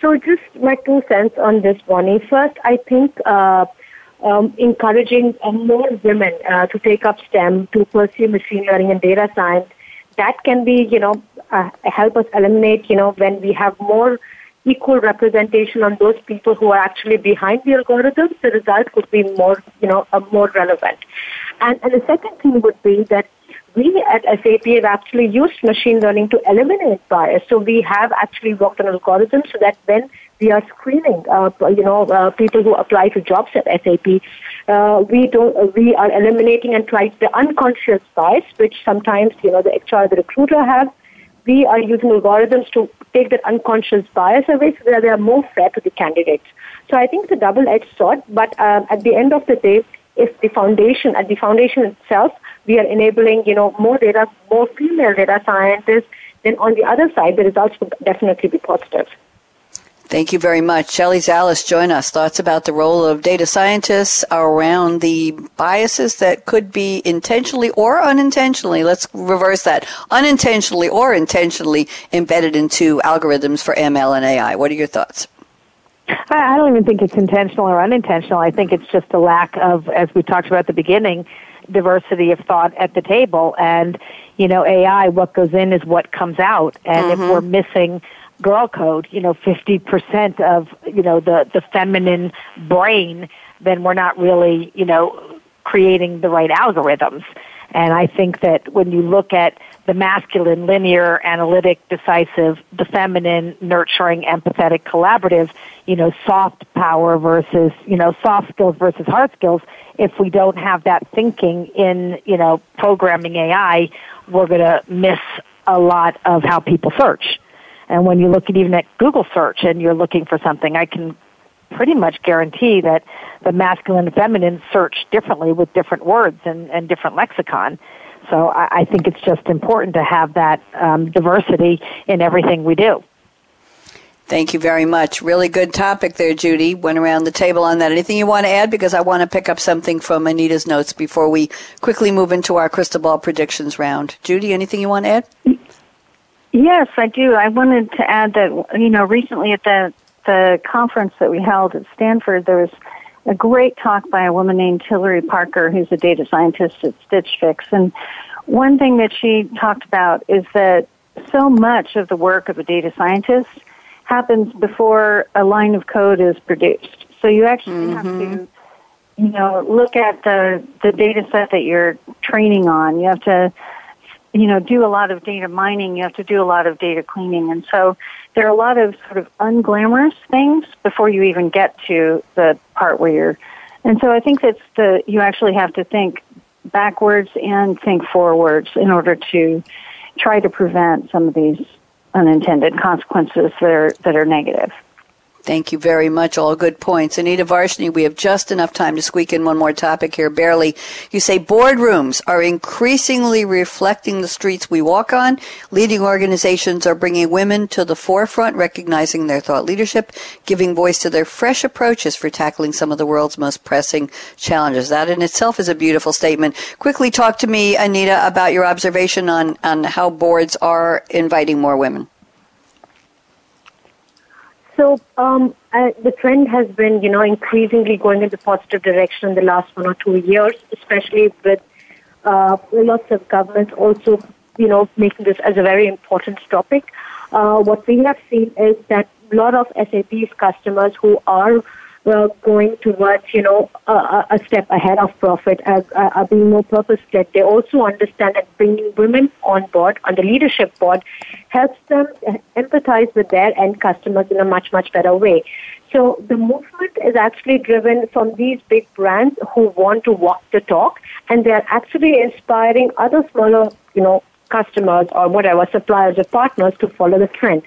So, just my two cents on this, Bonnie. First, I think. Uh, um, encouraging uh, more women uh, to take up STEM, to pursue machine learning and data science. That can be, you know, uh, help us eliminate, you know, when we have more equal representation on those people who are actually behind the algorithms, the result could be more, you know, uh, more relevant. And, and the second thing would be that we at SAP have actually used machine learning to eliminate bias. So we have actually worked on algorithms so that when we are screening, uh, you know, uh, people who apply to jobs at SAP. Uh, we don't, uh, we are eliminating and trying the unconscious bias, which sometimes, you know, the HR, the recruiter have. We are using algorithms to take that unconscious bias away so that they are more fair to the candidates. So I think it's a double-edged sword, but um, at the end of the day, if the foundation, at the foundation itself, we are enabling, you know, more data, more female data scientists, then on the other side, the results would definitely be positive. Thank you very much. Shelley Zalis, join us. Thoughts about the role of data scientists around the biases that could be intentionally or unintentionally, let's reverse that, unintentionally or intentionally embedded into algorithms for ML and AI. What are your thoughts? I don't even think it's intentional or unintentional. I think it's just a lack of, as we talked about at the beginning, diversity of thought at the table. And, you know, AI, what goes in is what comes out. And mm-hmm. if we're missing girl code, you know, 50% of, you know, the, the feminine brain, then we're not really, you know, creating the right algorithms. And I think that when you look at the masculine, linear, analytic, decisive, the feminine, nurturing, empathetic, collaborative, you know, soft power versus, you know, soft skills versus hard skills, if we don't have that thinking in, you know, programming AI, we're going to miss a lot of how people search. And when you look at even at Google search and you're looking for something, I can pretty much guarantee that the masculine and feminine search differently with different words and, and different lexicon. So I, I think it's just important to have that um, diversity in everything we do. Thank you very much. Really good topic there, Judy. Went around the table on that. Anything you want to add? Because I want to pick up something from Anita's notes before we quickly move into our crystal ball predictions round. Judy, anything you want to add? Yes, I do. I wanted to add that you know recently at the the conference that we held at Stanford, there was a great talk by a woman named Hilary Parker, who's a data scientist at Stitch Fix, and one thing that she talked about is that so much of the work of a data scientist happens before a line of code is produced. So you actually mm-hmm. have to, you know, look at the the data set that you're training on. You have to you know, do a lot of data mining, you have to do a lot of data cleaning. And so there are a lot of sort of unglamorous things before you even get to the part where you're, and so I think that's the, you actually have to think backwards and think forwards in order to try to prevent some of these unintended consequences that are, that are negative. Thank you very much. All good points. Anita Varshney, we have just enough time to squeak in one more topic here, barely. You say boardrooms are increasingly reflecting the streets we walk on. Leading organizations are bringing women to the forefront, recognizing their thought leadership, giving voice to their fresh approaches for tackling some of the world's most pressing challenges. That in itself is a beautiful statement. Quickly talk to me, Anita, about your observation on, on how boards are inviting more women. So um, uh, the trend has been, you know, increasingly going in the positive direction in the last one or two years, especially with uh, lots of governments also, you know, making this as a very important topic. Uh, what we have seen is that a lot of SAP's customers who are uh, going towards, you know, a, a step ahead of profit, as uh, are being more purpose-led. They also understand that bringing women on board, on the leadership board, helps them empathize with their end customers in a much, much better way. So the movement is actually driven from these big brands who want to walk the talk, and they are actually inspiring other smaller, you know, customers or whatever suppliers or partners to follow the trend.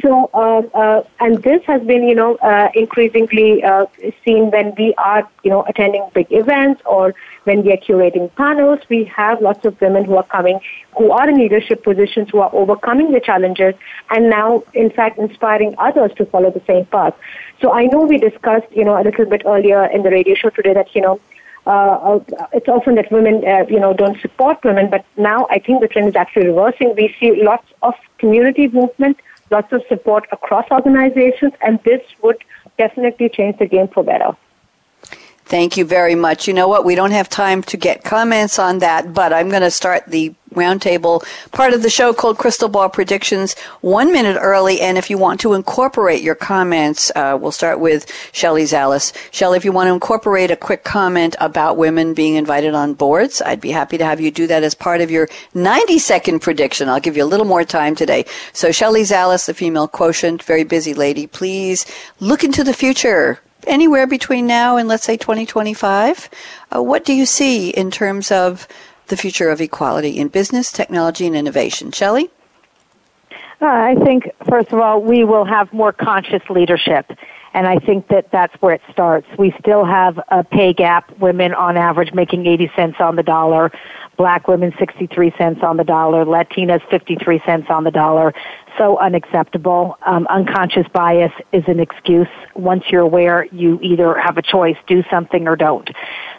So, uh, uh, and this has been, you know, uh, increasingly uh, seen when we are, you know, attending big events or when we are curating panels. We have lots of women who are coming, who are in leadership positions, who are overcoming the challenges, and now, in fact, inspiring others to follow the same path. So, I know we discussed, you know, a little bit earlier in the radio show today that, you know, uh, it's often that women, uh, you know, don't support women, but now I think the trend is actually reversing. We see lots of community movement lots of support across organizations, and this would definitely change the game for better. Thank you very much. You know what? We don't have time to get comments on that, but I'm going to start the roundtable part of the show called Crystal Ball Predictions one minute early. And if you want to incorporate your comments, uh, we'll start with Shelley Zalis. Shelley, if you want to incorporate a quick comment about women being invited on boards, I'd be happy to have you do that as part of your 90 second prediction. I'll give you a little more time today. So Shelley Zalis, the female quotient, very busy lady, please look into the future anywhere between now and let's say 2025, uh, what do you see in terms of the future of equality in business, technology, and innovation? Shelley? Uh, I think, first of all, we will have more conscious leadership. And I think that that's where it starts. We still have a pay gap, women on average making 80 cents on the dollar, black women 63 cents on the dollar, Latinas 53 cents on the dollar. So unacceptable. Um, unconscious bias is an excuse. Once you're aware, you either have a choice, do something or don't.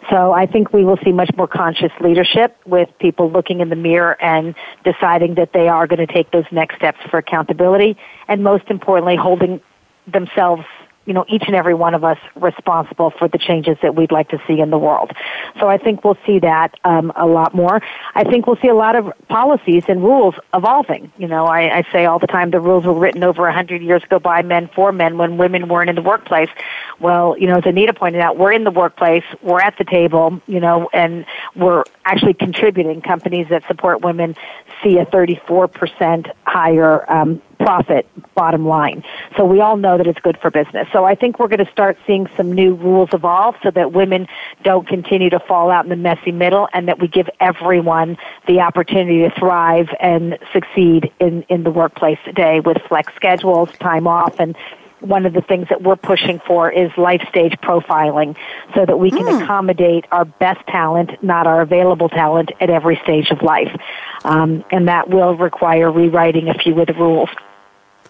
So I think we will see much more conscious leadership with people looking in the mirror and deciding that they are going to take those next steps for accountability and most importantly holding themselves you know, each and every one of us responsible for the changes that we'd like to see in the world. So I think we'll see that um, a lot more. I think we'll see a lot of policies and rules evolving. You know, I, I say all the time the rules were written over a hundred years ago by men for men when women weren't in the workplace. Well, you know, as Anita pointed out, we're in the workplace, we're at the table, you know, and we're actually contributing. Companies that support women see a 34% higher um, profit bottom line. So we all know that it's good for business. So I think we're going to start seeing some new rules evolve so that women don't continue to fall out in the messy middle and that we give everyone the opportunity to thrive and succeed in, in the workplace today with flex schedules, time off, and one of the things that we're pushing for is life stage profiling so that we can mm. accommodate our best talent, not our available talent at every stage of life. Um, and that will require rewriting a few of the rules.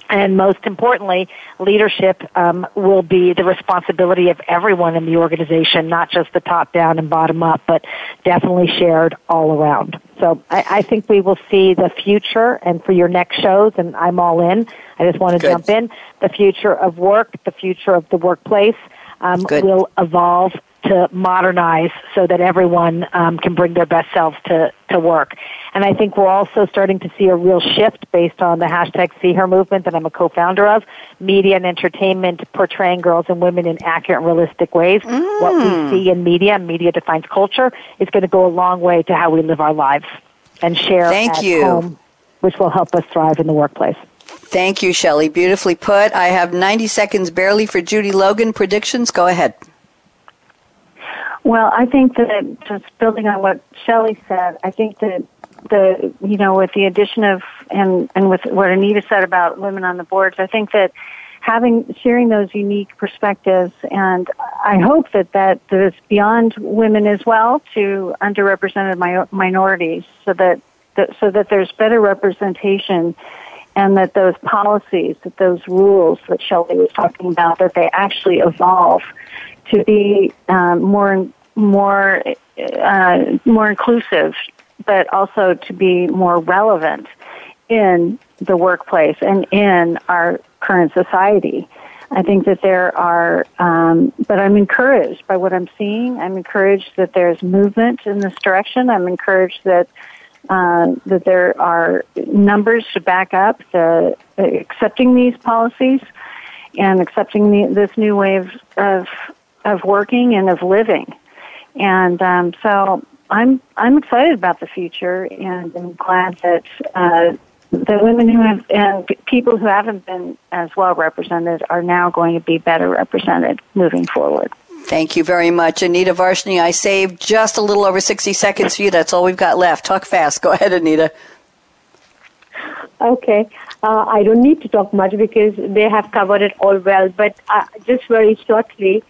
And most importantly, leadership um, will be the responsibility of everyone in the organization, not just the top down and bottom up, but definitely shared all around. So I, I think we will see the future, and for your next shows, and I'm all in. I just want to Good. jump in. The future of work, the future of the workplace um, will evolve to modernize so that everyone um, can bring their best selves to, to work. And I think we're also starting to see a real shift based on the hashtag See Her movement that I'm a co-founder of, media and entertainment portraying girls and women in accurate and realistic ways. Mm. What we see in media, media defines culture, is going to go a long way to how we live our lives and share Thank at you. home, which will help us thrive in the workplace. Thank you, Shelley. Beautifully put. I have 90 seconds barely for Judy Logan. Predictions? Go ahead. Well, I think that just building on what Shelley said, I think that the you know with the addition of and and with what Anita said about women on the boards, I think that having sharing those unique perspectives and I hope that that is beyond women as well to underrepresented mi- minorities so that, that so that there's better representation and that those policies that those rules that Shelley was talking about that they actually evolve to be um, more more uh, more inclusive, but also to be more relevant in the workplace and in our current society. I think that there are, um, but I'm encouraged by what I'm seeing. I'm encouraged that there's movement in this direction. I'm encouraged that uh, that there are numbers to back up the accepting these policies and accepting the, this new way of of working and of living. And um, so I'm I'm excited about the future, and I'm glad that uh, the women who have and people who haven't been as well represented are now going to be better represented moving forward. Thank you very much. Anita Varshney, I saved just a little over 60 seconds for you. That's all we've got left. Talk fast. Go ahead, Anita. Okay. Uh, I don't need to talk much because they have covered it all well, but uh, just very shortly,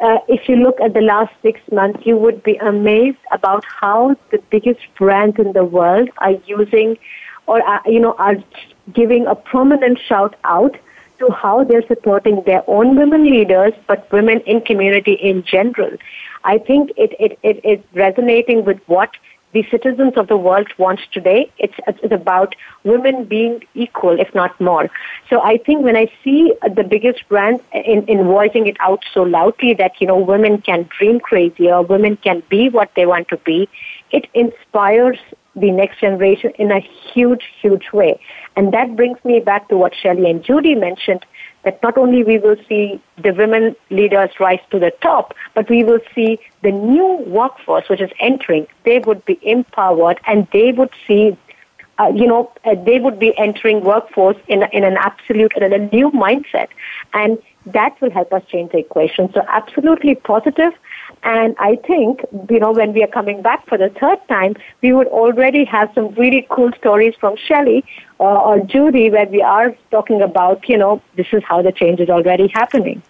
uh, if you look at the last six months, you would be amazed about how the biggest brands in the world are using or, you know, are giving a prominent shout out to how they're supporting their own women leaders, but women in community in general. I think it, it, it is resonating with what the citizens of the world want today. It's, it's about women being equal, if not more. So I think when I see the biggest brands in, in voicing it out so loudly that, you know, women can dream crazier, women can be what they want to be, it inspires the next generation in a huge, huge way. And that brings me back to what Shelley and Judy mentioned that not only we will see the women leaders rise to the top, but we will see the new workforce which is entering, they would be empowered and they would see uh, you know, uh, they would be entering workforce in, in an absolute, in a new mindset. And that will help us change the equation. So absolutely positive. And I think, you know, when we are coming back for the third time, we would already have some really cool stories from Shelley uh, or Judy where we are talking about, you know, this is how the change is already happening.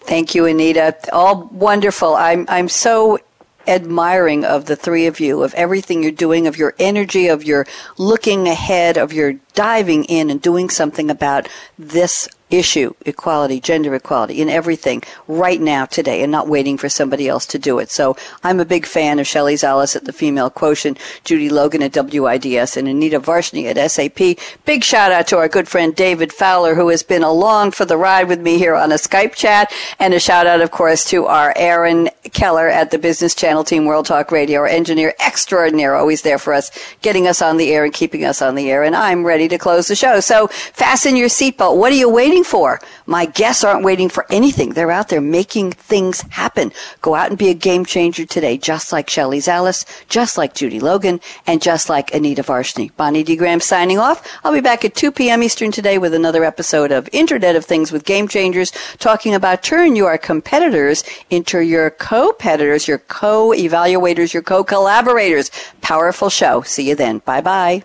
Thank you, Anita. All wonderful. I'm I'm so admiring of the three of you, of everything you're doing, of your energy, of your looking ahead, of your diving in and doing something about this issue, equality, gender equality, in everything right now, today, and not waiting for somebody else to do it. So I'm a big fan of Shelley Zalis at the Female Quotient, Judy Logan at WIDS, and Anita Varshney at SAP. Big shout out to our good friend David Fowler, who has been along for the ride with me here on a Skype chat, and a shout out, of course, to our Aaron Keller at the Business Channel Team World Talk Radio, our engineer extraordinaire, always there for us, getting us on the air and keeping us on the air. And I'm ready to close the show. So fasten your seatbelt. What are you waiting for? My guests aren't waiting for anything. They're out there making things happen. Go out and be a game changer today, just like Shelley Zalis, just like Judy Logan, and just like Anita Varshney. Bonnie D. Graham signing off. I'll be back at 2 p.m. Eastern today with another episode of Internet of Things with Game Changers, talking about turn your competitors into your co-competitors, your co-evaluators, your co-collaborators. Powerful show. See you then. Bye bye.